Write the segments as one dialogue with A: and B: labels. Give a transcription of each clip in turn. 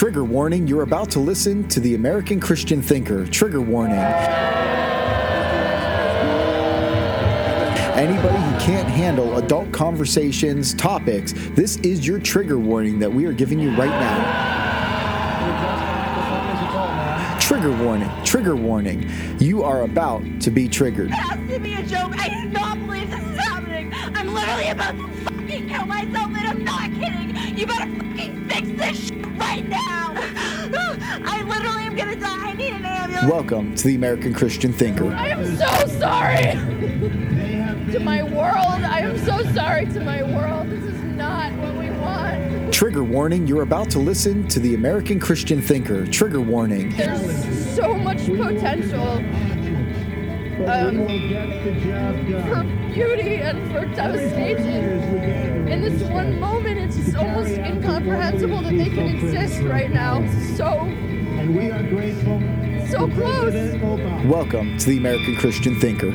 A: Trigger warning you're about to listen to the American Christian Thinker. Trigger warning. Anybody who can't handle adult conversations, topics, this is your trigger warning that we are giving you right now. Trigger warning, trigger warning. You are about to be triggered.
B: It has to be a joke. I believe this is happening. I'm literally about to fucking kill myself, and I'm not kidding. You better fucking fix this shit right now. I literally am gonna die. I need an ambulance.
A: Welcome to the American Christian Thinker.
C: I am so sorry to my world. I am so sorry to my world. This is not what we want.
A: Trigger warning you're about to listen to the American Christian Thinker. Trigger warning.
C: There's so much potential um, for beauty and for devastation. In this one moment, it's just almost incomprehensible that they can exist right now. So,
D: And we are grateful.
C: so close.
A: Welcome to the American Christian Thinker.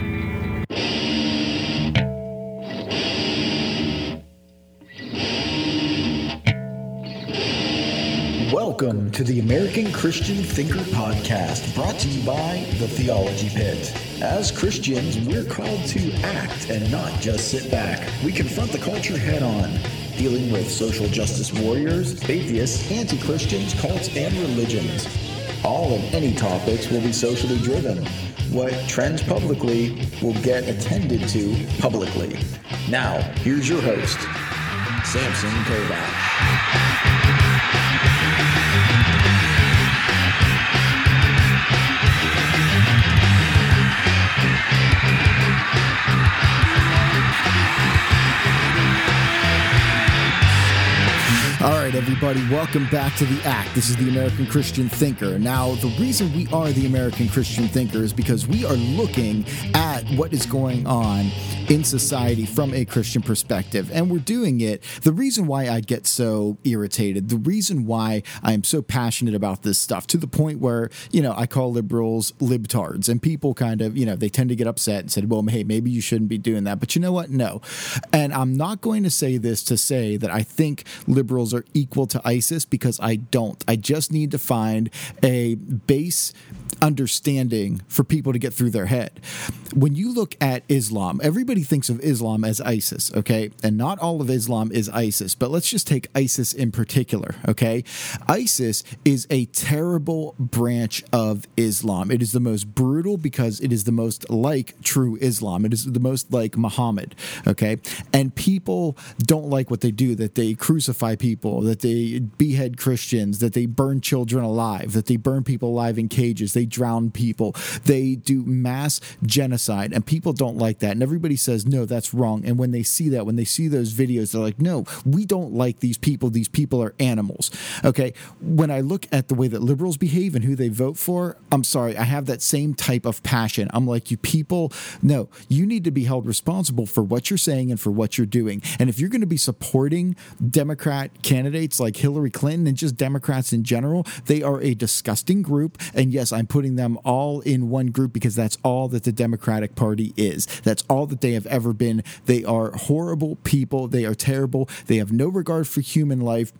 A: Welcome to the American Christian Thinker podcast, brought to you by the Theology Pit. As Christians, we're called to act and not just sit back. We confront the culture head on, dealing with social justice warriors, atheists, anti Christians, cults, and religions. All and any topics will be socially driven. What trends publicly will get attended to publicly. Now, here's your host, Samson Kovac. All right, everybody, welcome back to The Act. This is the American Christian Thinker. Now, the reason we are the American Christian Thinker is because we are looking at what is going on in society from a Christian perspective. And we're doing it. The reason why I get so irritated, the reason why I am so passionate about this stuff to the point where, you know, I call liberals libtards and people kind of, you know, they tend to get upset and said, well, hey, maybe you shouldn't be doing that. But you know what? No. And I'm not going to say this to say that I think liberals are equal to ISIS because I don't. I just need to find a base understanding for people to get through their head. When you look at Islam, everybody thinks of Islam as ISIS, okay? And not all of Islam is ISIS, but let's just take ISIS in particular, okay? ISIS is a terrible branch of Islam. It is the most brutal because it is the most like true Islam. It is the most like Muhammad, okay? And people don't like what they do, that they crucify people, that they behead Christians, that they burn children alive, that they burn people alive in cages, they drown people, they do mass genocide, and people don't like that. And everybody says, no, that's wrong. And when they see that, when they see those videos, they're like, no, we don't like these people. These people are animals. Okay. When I look at the way that liberals behave and who they vote for, I'm sorry, I have that same type of passion. I'm like, you people, no, you need to be held responsible for what you're saying and for what you're doing. And if you're going to be supporting Democrat candidates like Hillary Clinton and just Democrats in general, they are a disgusting group. And yes, I'm putting them all in one group because that's all that the Democratic Party is. That's all that they have ever been. They are horrible people. They are terrible. They have no regard for human life.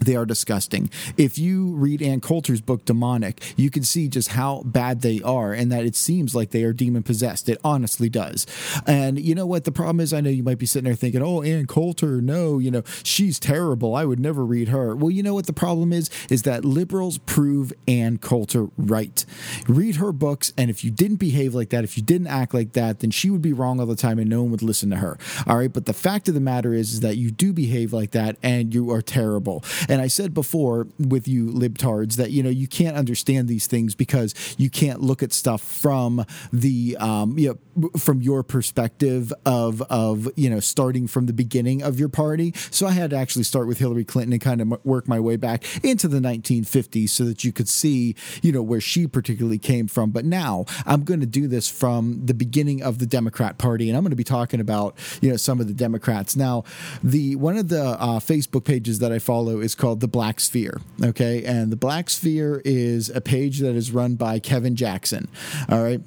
A: They are disgusting. If you read Ann Coulter's book Demonic, you can see just how bad they are and that it seems like they are demon possessed. It honestly does. And you know what? The problem is, I know you might be sitting there thinking, oh, Ann Coulter, no, you know, she's terrible. I would never read her. Well, you know what the problem is? Is that liberals prove Ann Coulter right. Read her books, and if you didn't behave like that, if you didn't act like that, then she would be wrong all the time and no one would listen to her. All right. But the fact of the matter is, is that you do behave like that and you are terrible. And I said before with you libtards that you know you can't understand these things because you can't look at stuff from the um, you know from your perspective of of you know starting from the beginning of your party. So I had to actually start with Hillary Clinton and kind of work my way back into the 1950s so that you could see you know where she particularly came from. But now I'm going to do this from the beginning of the Democrat Party, and I'm going to be talking about you know some of the Democrats. Now, the one of the uh, Facebook pages that I follow is called the Black Sphere. Okay, and the Black Sphere is a page that is run by Kevin Jackson. All right.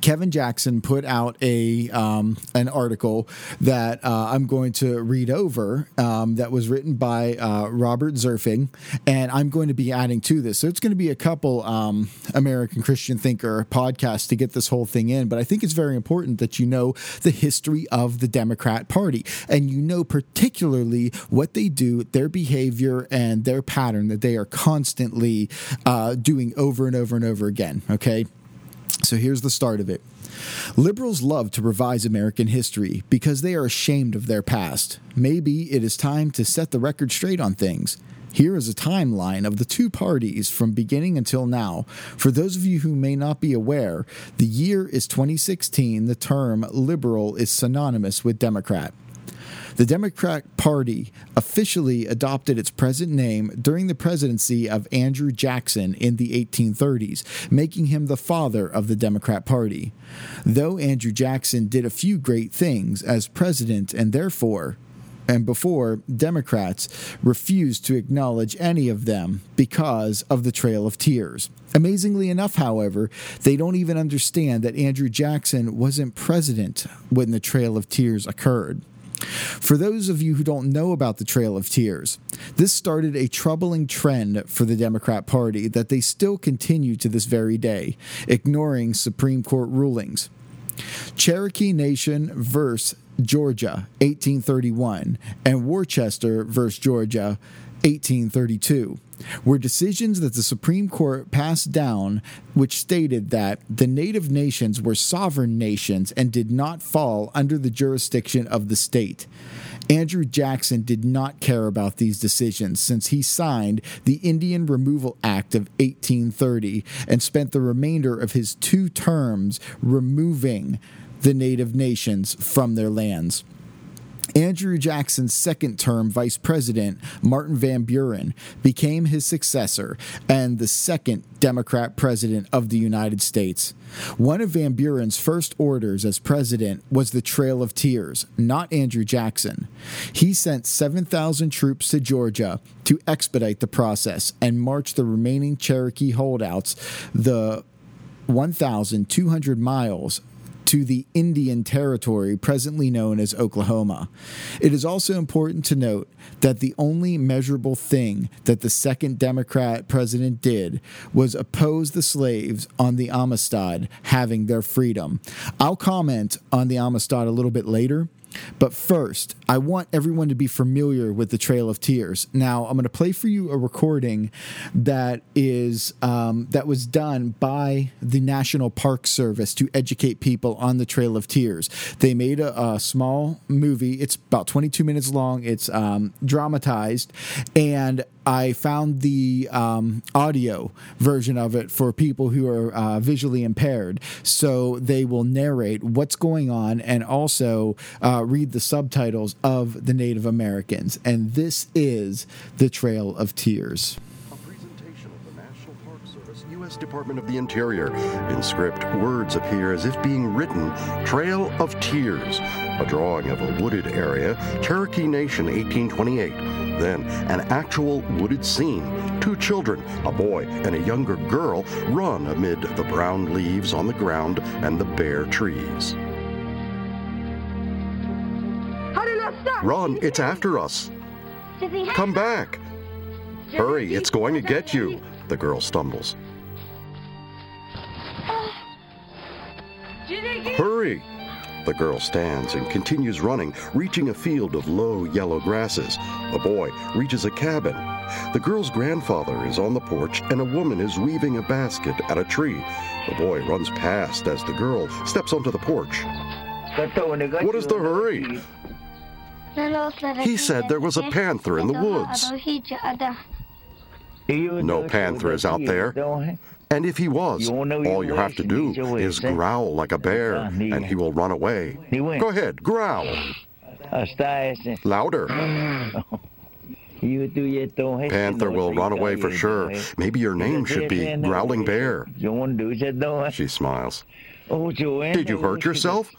A: Kevin Jackson put out a um, an article that uh, I'm going to read over um, that was written by uh, Robert Zerfing, and I'm going to be adding to this. So it's going to be a couple um, American Christian thinker podcasts to get this whole thing in. But I think it's very important that you know the history of the Democrat Party and you know particularly what they do, their behavior, and their pattern that they are constantly uh, doing over and over and over again. Okay. So here's the start of it. Liberals love to revise American history because they are ashamed of their past. Maybe it is time to set the record straight on things. Here is a timeline of the two parties from beginning until now. For those of you who may not be aware, the year is 2016. The term liberal is synonymous with Democrat. The Democrat Party officially adopted its present name during the presidency of Andrew Jackson in the 1830s, making him the father of the Democrat Party. Though Andrew Jackson did a few great things as president and therefore and before, Democrats refused to acknowledge any of them because of the Trail of Tears. Amazingly enough, however, they don't even understand that Andrew Jackson wasn't president when the Trail of Tears occurred. For those of you who don't know about the Trail of Tears, this started a troubling trend for the Democrat Party that they still continue to this very day, ignoring Supreme Court rulings. Cherokee Nation versus Georgia, 1831, and Worcester versus Georgia, 1832 were decisions that the Supreme Court passed down, which stated that the native nations were sovereign nations and did not fall under the jurisdiction of the state. Andrew Jackson did not care about these decisions since he signed the Indian Removal Act of 1830 and spent the remainder of his two terms removing the native nations from their lands. Andrew Jackson's second term vice president, Martin Van Buren, became his successor and the second Democrat president of the United States. One of Van Buren's first orders as president was the Trail of Tears, not Andrew Jackson. He sent 7,000 troops to Georgia to expedite the process and march the remaining Cherokee holdouts the 1,200 miles to the Indian Territory, presently known as Oklahoma. It is also important to note that the only measurable thing that the second Democrat president did was oppose the slaves on the Amistad having their freedom. I'll comment on the Amistad a little bit later. But first, I want everyone to be familiar with the Trail of Tears. Now, I'm going to play for you a recording that is um, that was done by the National Park Service to educate people on the Trail of Tears. They made a, a small movie. It's about 22 minutes long. It's um, dramatized, and I found the um, audio version of it for people who are uh, visually impaired. So they will narrate what's going on and also uh, Uh, read the subtitles of the Native Americans. And this is The Trail of Tears.
E: A presentation of the National Park Service, U.S. Department of the Interior. In script, words appear as if being written Trail of Tears, a drawing of a wooded area, Cherokee Nation, 1828. Then, an actual wooded scene. Two children, a boy and a younger girl, run amid the brown leaves on the ground and the bare trees. Run, it's after us. Come back. Hurry, it's going to get you. The girl stumbles. Hurry! The girl stands and continues running, reaching a field of low yellow grasses. The boy reaches a cabin. The girl's grandfather is on the porch, and a woman is weaving a basket at a tree. The boy runs past as the girl steps onto the porch. What is the hurry?
B: He said there was a panther in the woods.
E: No panther is out there. And if he was, all you have to do is growl like a bear, and he will run away. Go ahead, growl. Louder. Panther will run away for sure. Maybe your name should be Growling Bear. She smiles. Did you hurt yourself?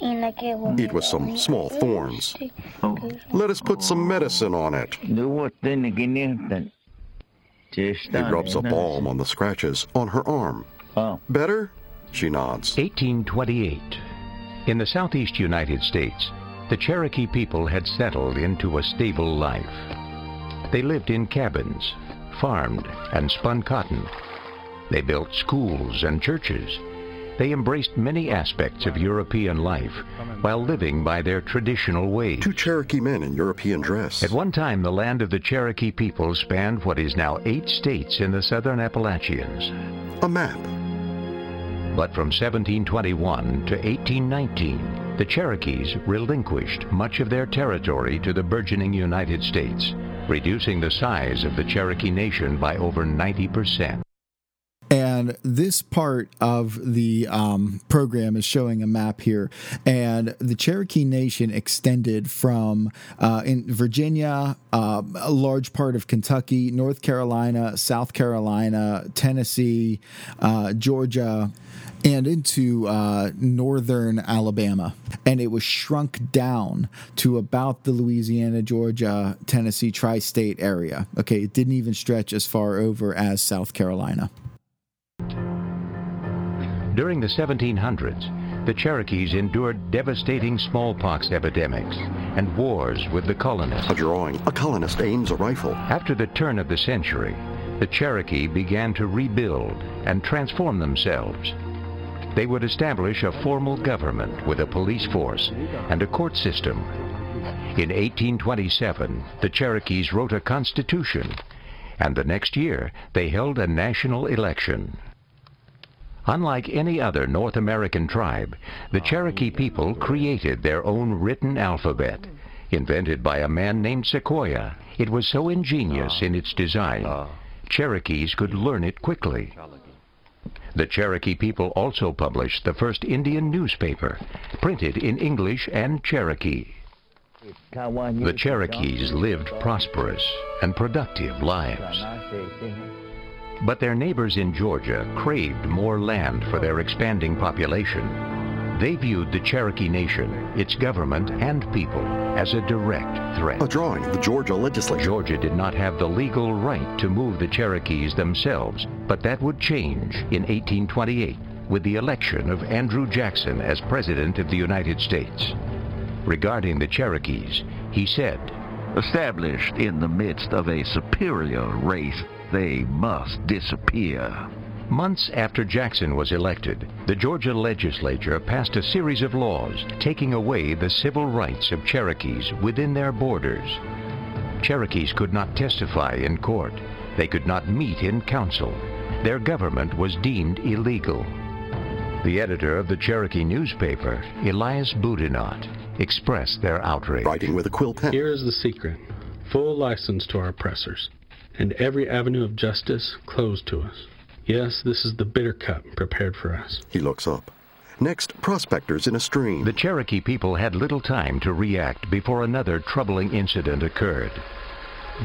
E: It was some small thorns. Let us put some medicine on it. He rubs a balm on the scratches on her arm. Better? She nods.
F: 1828. In the southeast United States, the Cherokee people had settled into a stable life. They lived in cabins, farmed, and spun cotton. They built schools and churches. They embraced many aspects of European life while living by their traditional ways.
E: Two Cherokee men in European dress.
F: At one time, the land of the Cherokee people spanned what is now eight states in the southern Appalachians.
E: A map.
F: But from 1721 to 1819, the Cherokees relinquished much of their territory to the burgeoning United States, reducing the size of the Cherokee Nation by over 90 percent.
A: And this part of the um, program is showing a map here. And the Cherokee Nation extended from uh, in Virginia, uh, a large part of Kentucky, North Carolina, South Carolina, Tennessee, uh, Georgia, and into uh, northern Alabama. And it was shrunk down to about the Louisiana, Georgia, Tennessee tri state area. Okay, it didn't even stretch as far over as South Carolina.
F: During the 1700s, the Cherokees endured devastating smallpox epidemics and wars with the colonists.
E: A drawing. A colonist aims a rifle.
F: After the turn of the century, the Cherokee began to rebuild and transform themselves. They would establish a formal government with a police force and a court system. In 1827, the Cherokees wrote a constitution, and the next year they held a national election. Unlike any other North American tribe, the Cherokee people created their own written alphabet. Invented by a man named Sequoyah, it was so ingenious in its design, Cherokees could learn it quickly. The Cherokee people also published the first Indian newspaper, printed in English and Cherokee. The Cherokees lived prosperous and productive lives. But their neighbors in Georgia craved more land for their expanding population. They viewed the Cherokee Nation, its government, and people as a direct threat.
E: A drawing. of The Georgia legislature.
F: Georgia did not have the legal right to move the Cherokees themselves, but that would change in 1828 with the election of Andrew Jackson as President of the United States. Regarding the Cherokees, he said,
G: Established in the midst of a superior race, they must disappear.
F: Months after Jackson was elected, the Georgia legislature passed a series of laws taking away the civil rights of Cherokees within their borders. Cherokees could not testify in court. They could not meet in council. Their government was deemed illegal. The editor of the Cherokee newspaper, Elias Boudinot, expressed their outrage.
E: Writing with a quill pen.
H: Here is the secret full license to our oppressors, and every avenue of justice closed to us. Yes, this is the bitter cup prepared for us.
E: He looks up. Next, prospectors in a stream.
F: The Cherokee people had little time to react before another troubling incident occurred.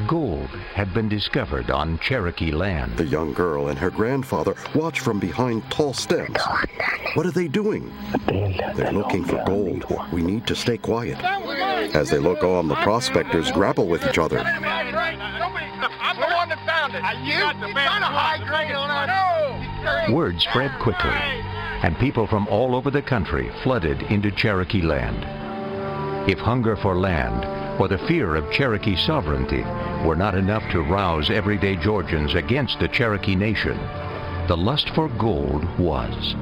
F: Gold had been discovered on Cherokee land.
E: The young girl and her grandfather watch from behind tall stems. What are they doing? They're looking for gold. We need to stay quiet. As they look on, the prospectors grapple with each other.
I: It. You got the best high grade on us.
F: Word spread quickly, and people from all over the country flooded into Cherokee land. If hunger for land or the fear of Cherokee sovereignty were not enough to rouse everyday Georgians against the Cherokee Nation, the lust for gold was.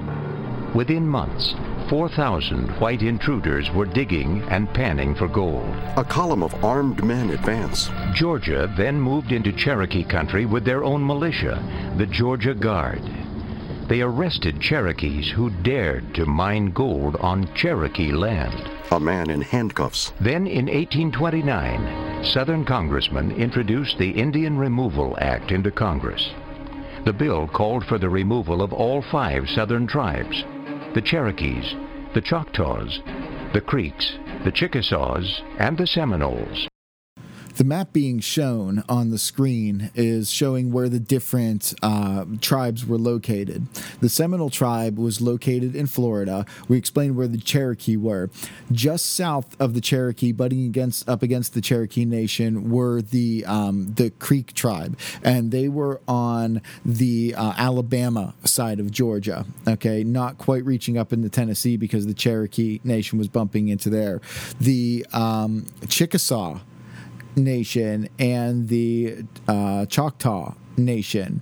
F: Within months, 4,000 white intruders were digging and panning for gold.
E: A column of armed men advance.
F: Georgia then moved into Cherokee country with their own militia, the Georgia Guard. They arrested Cherokees who dared to mine gold on Cherokee land.
E: A man in handcuffs.
F: Then in 1829, Southern congressmen introduced the Indian Removal Act into Congress. The bill called for the removal of all five Southern tribes the Cherokees, the Choctaws, the Creeks, the Chickasaws, and the Seminoles.
A: The map being shown on the screen is showing where the different uh, tribes were located. The Seminole tribe was located in Florida. We explained where the Cherokee were. Just south of the Cherokee, butting against up against the Cherokee Nation, were the um, the Creek tribe, and they were on the uh, Alabama side of Georgia. Okay, not quite reaching up into Tennessee because the Cherokee Nation was bumping into there. The um, Chickasaw Nation and the uh, Choctaw Nation.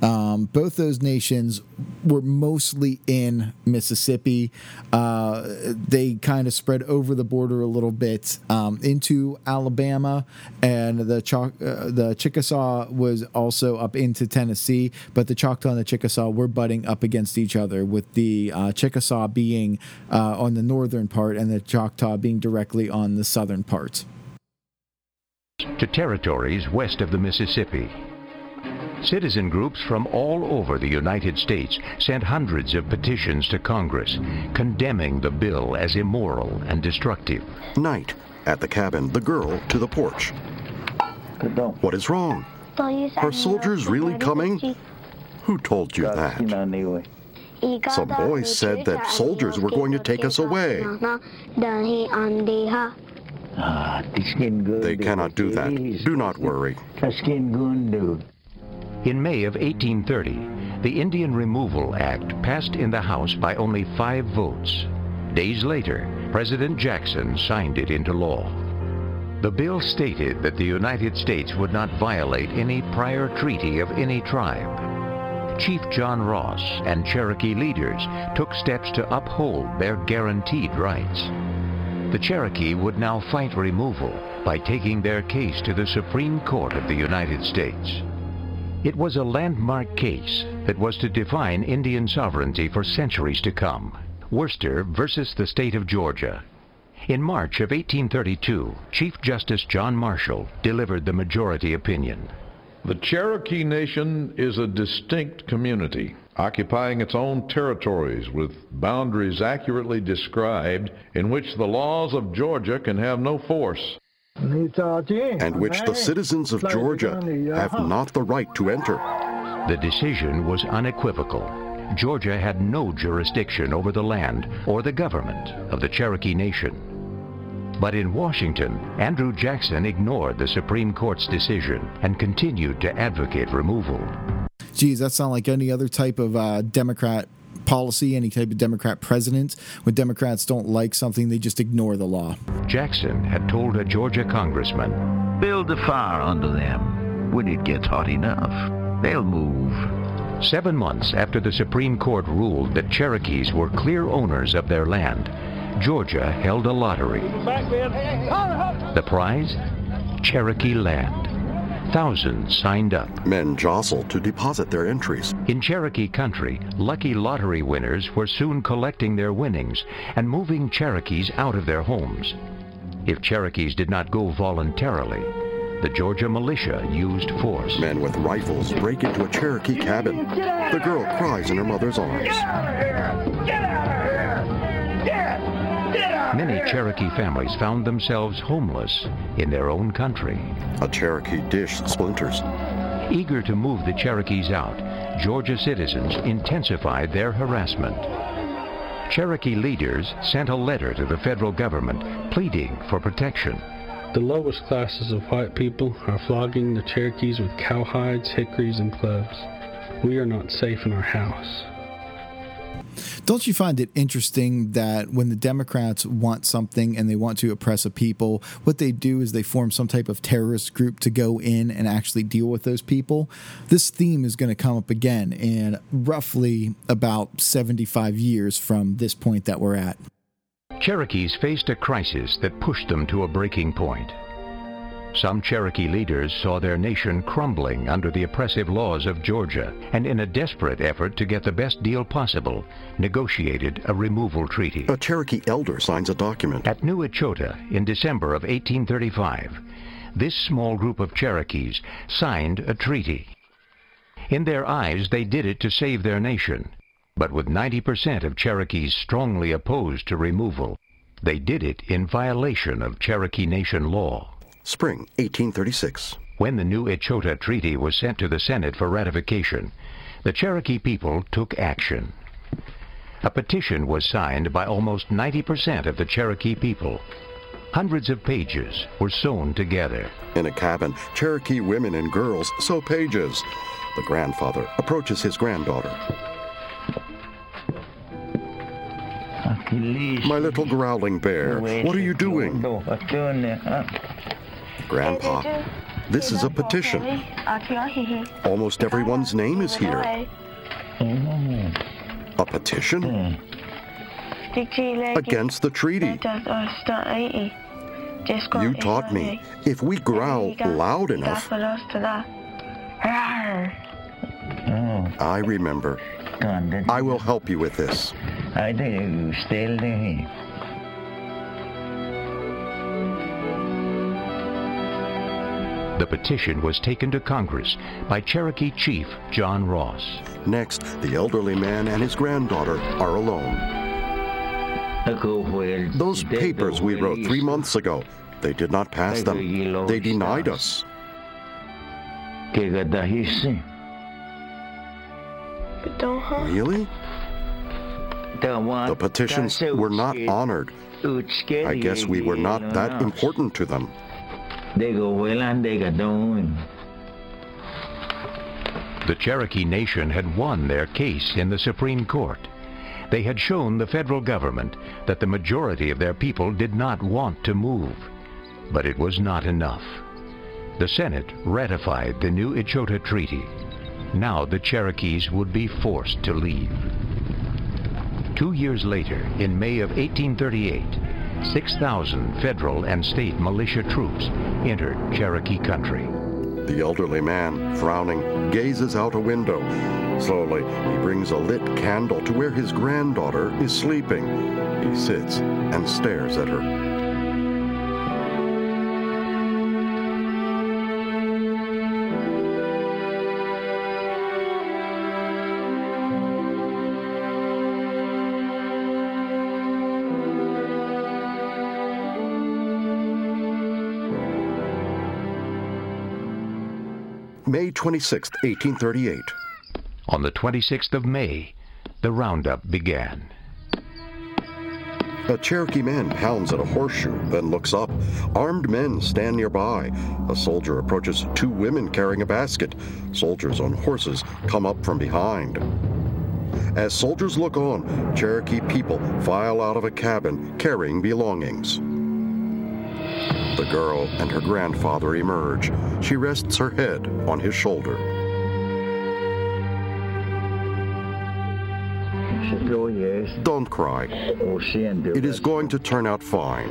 A: Um, both those nations were mostly in Mississippi. Uh, they kind of spread over the border a little bit um, into Alabama, and the Choc- uh, the Chickasaw was also up into Tennessee. But the Choctaw and the Chickasaw were butting up against each other, with the uh, Chickasaw being uh, on the northern part and the Choctaw being directly on the southern part
F: to territories west of the Mississippi. Citizen groups from all over the United States sent hundreds of petitions to Congress condemning the bill as immoral and destructive.
E: Night. At the cabin, the girl to the porch. What is wrong? Are soldiers really coming? Who told you that? Some boys said that soldiers were going to take us away. They cannot do that. Do not worry.
F: In May of 1830, the Indian Removal Act passed in the House by only five votes. Days later, President Jackson signed it into law. The bill stated that the United States would not violate any prior treaty of any tribe. Chief John Ross and Cherokee leaders took steps to uphold their guaranteed rights. The Cherokee would now fight removal by taking their case to the Supreme Court of the United States. It was a landmark case that was to define Indian sovereignty for centuries to come. Worcester versus the state of Georgia. In March of 1832, Chief Justice John Marshall delivered the majority opinion.
J: The Cherokee Nation is a distinct community, occupying its own territories with boundaries accurately described in which the laws of Georgia can have no force
E: and which the citizens of Georgia have not the right to enter.
F: The decision was unequivocal. Georgia had no jurisdiction over the land or the government of the Cherokee Nation. But in Washington, Andrew Jackson ignored the Supreme Court's decision and continued to advocate removal.
A: Geez, that sounds like any other type of uh, Democrat policy, any type of Democrat president. When Democrats don't like something, they just ignore the law.
F: Jackson had told a Georgia congressman
G: Build a fire under them. When it gets hot enough, they'll move.
F: Seven months after the Supreme Court ruled that Cherokees were clear owners of their land, Georgia held a lottery. The prize? Cherokee land. Thousands signed up.
E: Men jostled to deposit their entries.
F: In Cherokee country, lucky lottery winners were soon collecting their winnings and moving Cherokees out of their homes. If Cherokees did not go voluntarily, the Georgia militia used force.
E: Men with rifles break into a Cherokee cabin. The girl cries in her mother's arms.
F: Many Cherokee families found themselves homeless in their own country.
E: A Cherokee dish splinters.
F: Eager to move the Cherokees out, Georgia citizens intensified their harassment. Cherokee leaders sent a letter to the federal government pleading for protection.
H: The lowest classes of white people are flogging the Cherokees with cowhides, hickories, and clubs. We are not safe in our house.
A: Don't you find it interesting that when the Democrats want something and they want to oppress a people, what they do is they form some type of terrorist group to go in and actually deal with those people? This theme is going to come up again in roughly about 75 years from this point that we're at.
F: Cherokees faced a crisis that pushed them to a breaking point. Some Cherokee leaders saw their nation crumbling under the oppressive laws of Georgia and in a desperate effort to get the best deal possible, negotiated a removal treaty.
E: A Cherokee elder signs a document.
F: At New Echota in December of 1835, this small group of Cherokees signed a treaty. In their eyes, they did it to save their nation. But with 90% of Cherokees strongly opposed to removal, they did it in violation of Cherokee Nation law.
E: Spring 1836.
F: When the new Echota Treaty was sent to the Senate for ratification, the Cherokee people took action. A petition was signed by almost 90% of the Cherokee people. Hundreds of pages were sewn together.
E: In a cabin, Cherokee women and girls sew pages. The grandfather approaches his granddaughter. My little growling bear, what are you doing? Grandpa, this is a petition. Almost everyone's name is here. A petition? Against the treaty. You taught me if we growl loud enough. I remember. I will help you with this.
F: The petition was taken to Congress by Cherokee Chief John Ross.
E: Next, the elderly man and his granddaughter are alone. Those papers we wrote three months ago, they did not pass them. They denied us. Really? The petitions were not honored. I guess we were not that important to them.
F: The Cherokee Nation had won their case in the Supreme Court. They had shown the federal government that the majority of their people did not want to move. But it was not enough. The Senate ratified the new Echota Treaty. Now the Cherokees would be forced to leave. Two years later, in May of 1838, 6,000 federal and state militia troops entered Cherokee country.
E: The elderly man, frowning, gazes out a window. Slowly, he brings a lit candle to where his granddaughter is sleeping. He sits and stares at her. May 26, 1838.
F: On the 26th of May, the roundup began.
E: A Cherokee man pounds at a horseshoe, then looks up. Armed men stand nearby. A soldier approaches two women carrying a basket. Soldiers on horses come up from behind. As soldiers look on, Cherokee people file out of a cabin carrying belongings. The girl and her grandfather emerge. She rests her head on his shoulder. Don't cry. It is going to turn out fine.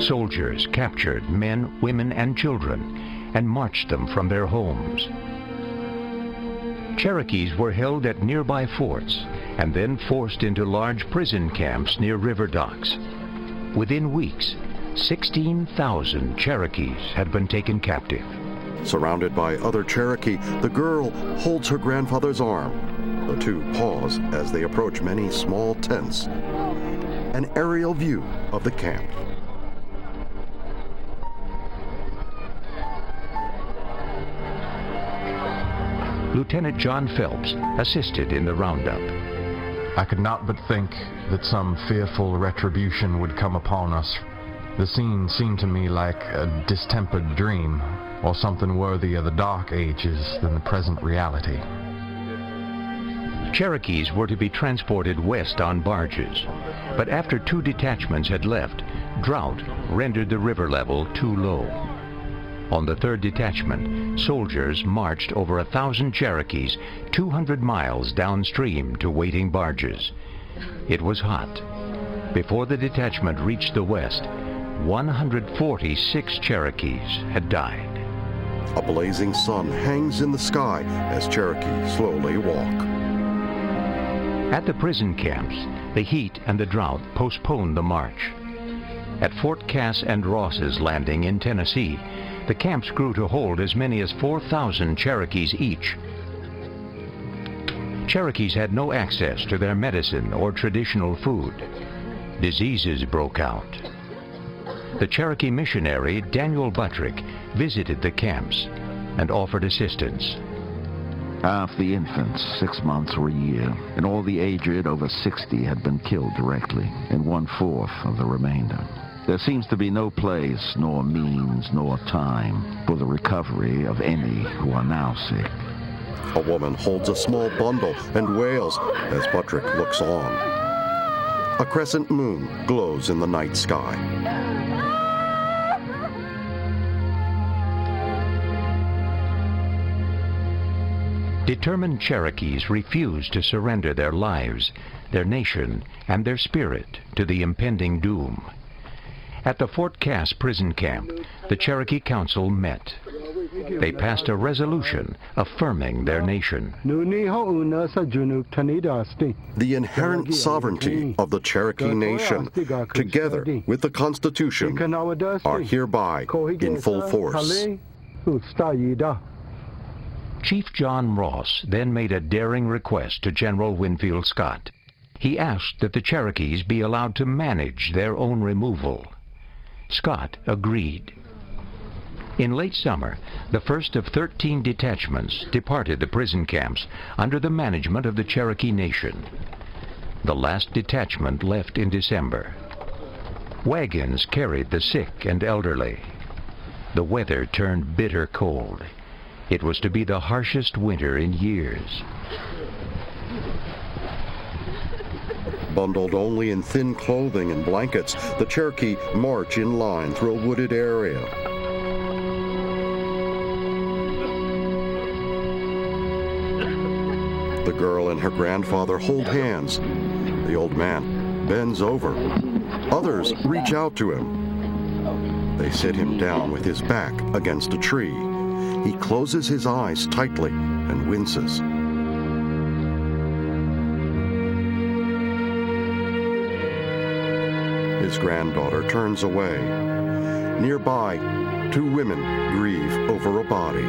F: Soldiers captured men, women, and children and marched them from their homes. Cherokees were held at nearby forts and then forced into large prison camps near river docks. Within weeks, 16,000 Cherokees had been taken captive.
E: Surrounded by other Cherokee, the girl holds her grandfather's arm. The two pause as they approach many small tents. An aerial view of the camp.
F: Lieutenant John Phelps assisted in the roundup.
K: I could not but think that some fearful retribution would come upon us. The scene seemed to me like a distempered dream, or something worthy of the dark ages than the present reality.
F: Cherokees were to be transported west on barges, but after two detachments had left, drought rendered the river level too low. On the third detachment, soldiers marched over a thousand Cherokees 200 miles downstream to waiting barges. It was hot. Before the detachment reached the west, 146 Cherokees had died.
E: A blazing sun hangs in the sky as Cherokees slowly walk.
F: At the prison camps, the heat and the drought postponed the march. At Fort Cass and Ross's Landing in Tennessee, the camps grew to hold as many as 4,000 Cherokees each. Cherokees had no access to their medicine or traditional food. Diseases broke out. The Cherokee missionary Daniel Buttrick visited the camps and offered assistance.
G: Half the infants, six months or a year, and all the aged over 60 had been killed directly, and one-fourth of the remainder. There seems to be no place, nor means, nor time for the recovery of any who are now sick.
E: A woman holds a small bundle and wails as Buttrick looks on. A crescent moon glows in the night sky.
F: Determined Cherokees refuse to surrender their lives, their nation, and their spirit to the impending doom. At the Fort Cass prison camp, the Cherokee Council met. They passed a resolution affirming their nation.
E: The inherent sovereignty of the Cherokee Nation, together with the Constitution, are hereby in full force.
F: Chief John Ross then made a daring request to General Winfield Scott. He asked that the Cherokees be allowed to manage their own removal. Scott agreed. In late summer, the first of 13 detachments departed the prison camps under the management of the Cherokee Nation. The last detachment left in December. Wagons carried the sick and elderly. The weather turned bitter cold. It was to be the harshest winter in years.
E: Bundled only in thin clothing and blankets, the Cherokee march in line through a wooded area. The girl and her grandfather hold hands. The old man bends over. Others reach out to him. They sit him down with his back against a tree. He closes his eyes tightly and winces. His granddaughter turns away. Nearby, two women grieve over a body.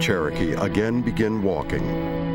E: Cherokee again begin walking.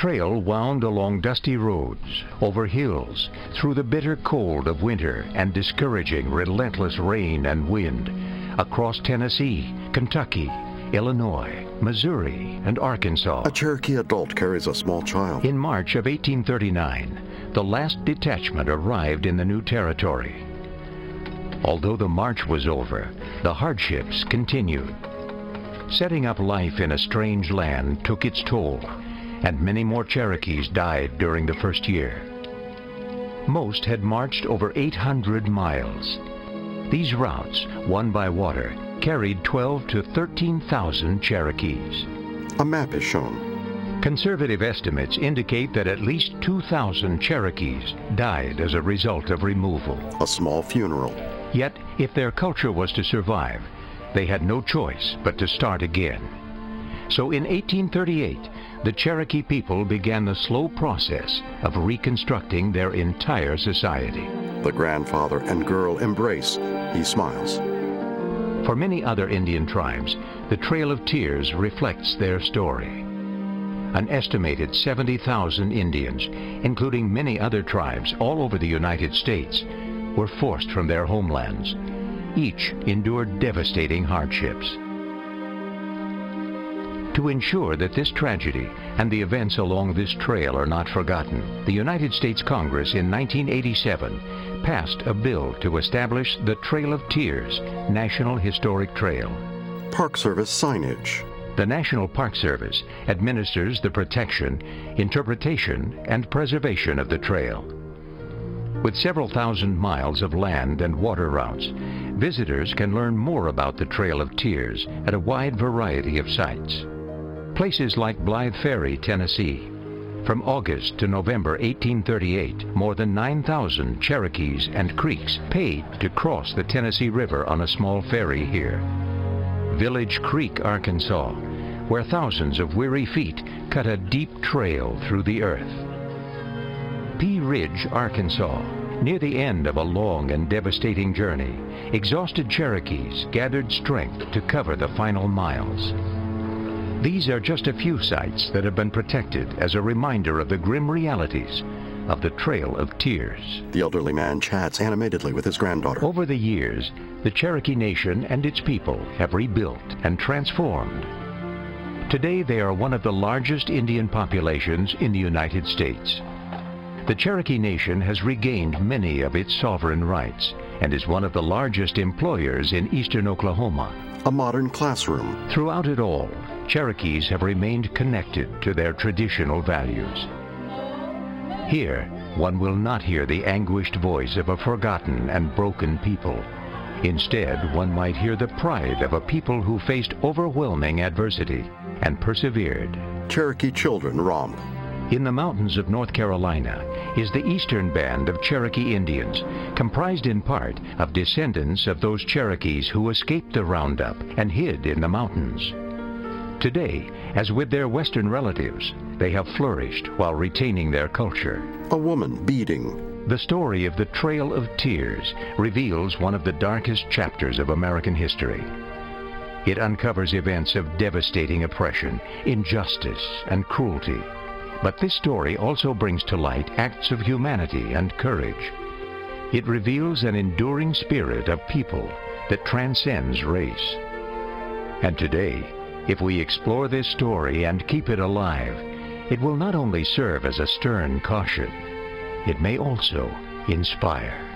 F: Trail wound along dusty roads, over hills, through the bitter cold of winter and discouraging, relentless rain and wind, across Tennessee, Kentucky, Illinois, Missouri, and Arkansas.
E: A Cherokee adult carries a small child.
F: In March of 1839, the last detachment arrived in the new territory. Although the march was over, the hardships continued. Setting up life in a strange land took its toll, and many more Cherokees died during the first year. Most had marched over 800 miles. These routes, one by water, carried 12 to 13,000 Cherokees.
E: A map is shown.
F: Conservative estimates indicate that at least 2,000 Cherokees died as a result of removal.
E: A small funeral.
F: Yet, if their culture was to survive, they had no choice but to start again. So in 1838, the Cherokee people began the slow process of reconstructing their entire society.
E: The grandfather and girl embrace. He smiles.
F: For many other Indian tribes, the Trail of Tears reflects their story. An estimated 70,000 Indians, including many other tribes all over the United States, were forced from their homelands. Each endured devastating hardships. To ensure that this tragedy and the events along this trail are not forgotten, the United States Congress in 1987 passed a bill to establish the Trail of Tears National Historic Trail.
E: Park Service signage.
F: The National Park Service administers the protection, interpretation, and preservation of the trail. With several thousand miles of land and water routes, visitors can learn more about the Trail of Tears at a wide variety of sites. Places like Blythe Ferry, Tennessee. From August to November 1838, more than 9,000 Cherokees and Creeks paid to cross the Tennessee River on a small ferry here. Village Creek, Arkansas, where thousands of weary feet cut a deep trail through the earth. Pea Ridge, Arkansas, near the end of a long and devastating journey, exhausted Cherokees gathered strength to cover the final miles. These are just a few sites that have been protected as a reminder of the grim realities of the Trail of Tears.
E: The elderly man chats animatedly with his granddaughter.
F: Over the years, the Cherokee Nation and its people have rebuilt and transformed. Today, they are one of the largest Indian populations in the United States. The Cherokee Nation has regained many of its sovereign rights and is one of the largest employers in eastern Oklahoma.
E: A modern classroom.
F: Throughout it all, Cherokees have remained connected to their traditional values. Here, one will not hear the anguished voice of a forgotten and broken people. Instead, one might hear the pride of a people who faced overwhelming adversity and persevered.
E: Cherokee children romp.
F: In the mountains of North Carolina is the Eastern Band of Cherokee Indians, comprised in part of descendants of those Cherokees who escaped the roundup and hid in the mountains. Today, as with their Western relatives, they have flourished while retaining their culture.
E: A woman beading.
F: The story of the Trail of Tears reveals one of the darkest chapters of American history. It uncovers events of devastating oppression, injustice, and cruelty. But this story also brings to light acts of humanity and courage. It reveals an enduring spirit of people that transcends race. And today, if we explore this story and keep it alive, it will not only serve as a stern caution, it may also inspire.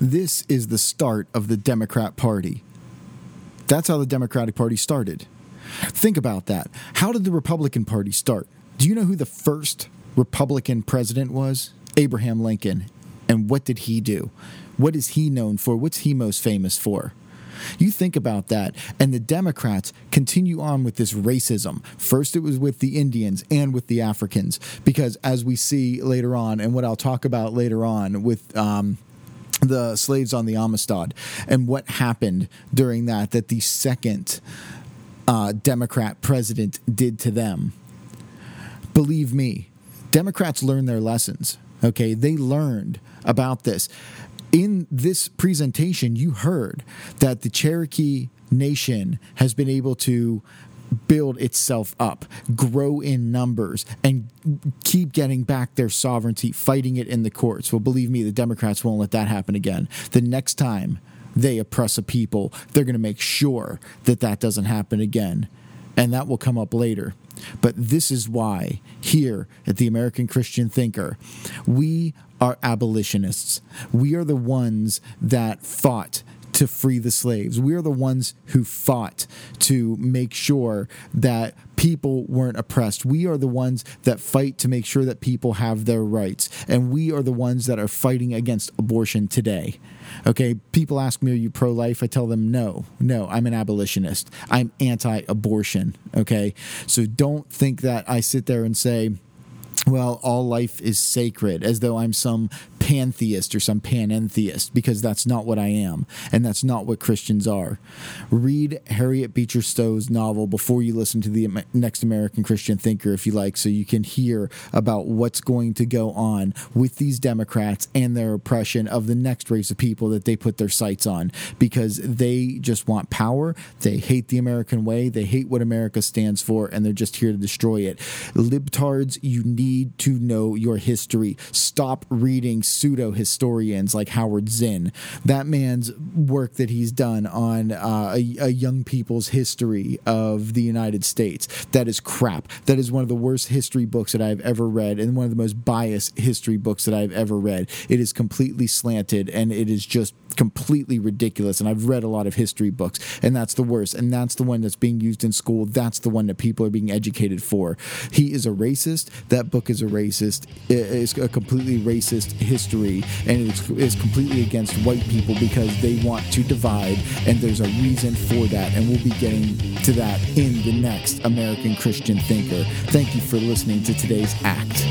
A: This is the start of the Democrat Party. That's how the Democratic Party started. Think about that. How did the Republican Party start? Do you know who the first Republican president was? Abraham Lincoln. And what did he do? What is he known for? What's he most famous for? You think about that, and the Democrats continue on with this racism. First, it was with the Indians and with the Africans, because as we see later on, and what I'll talk about later on with. Um, the slaves on the Amistad and what happened during that, that the second uh, Democrat president did to them. Believe me, Democrats learn their lessons. Okay, they learned about this in this presentation, you heard that the Cherokee Nation has been able to build itself up, grow in numbers, and keep getting back their sovereignty, fighting it in the courts. Well, believe me, the Democrats won't let that happen again. The next time they oppress a people, they're going to make sure that that doesn't happen again. And that will come up later. But this is why, here at the American Christian Thinker, we are abolitionists. We are the ones that fought to free the slaves. We are the ones who fought to make sure that people weren't oppressed. We are the ones that fight to make sure that people have their rights. And we are the ones that are fighting against abortion today. Okay, people ask me, Are you pro life? I tell them, No, no, I'm an abolitionist. I'm anti abortion. Okay, so don't think that I sit there and say, well, all life is sacred, as though I'm some pantheist or some panentheist, because that's not what I am, and that's not what Christians are. Read Harriet Beecher Stowe's novel before you listen to the next American Christian thinker, if you like, so you can hear about what's going to go on with these Democrats and their oppression of the next race of people that they put their sights on, because they just want power. They hate the American way. They hate what America stands for, and they're just here to destroy it. Libtards, you need to know your history. Stop reading pseudo historians like Howard Zinn. That man's work that he's done on uh, a, a young people's history of the United States, that is crap. That is one of the worst history books that I've ever read and one of the most biased history books that I've ever read. It is completely slanted and it is just completely ridiculous. And I've read a lot of history books, and that's the worst. And that's the one that's being used in school. That's the one that people are being educated for. He is a racist. That book is a racist. It's a completely racist history history and it is, is completely against white people because they want to divide, and there's a reason for that. And we'll be getting to that in the next American Christian Thinker. Thank you for listening to today's act.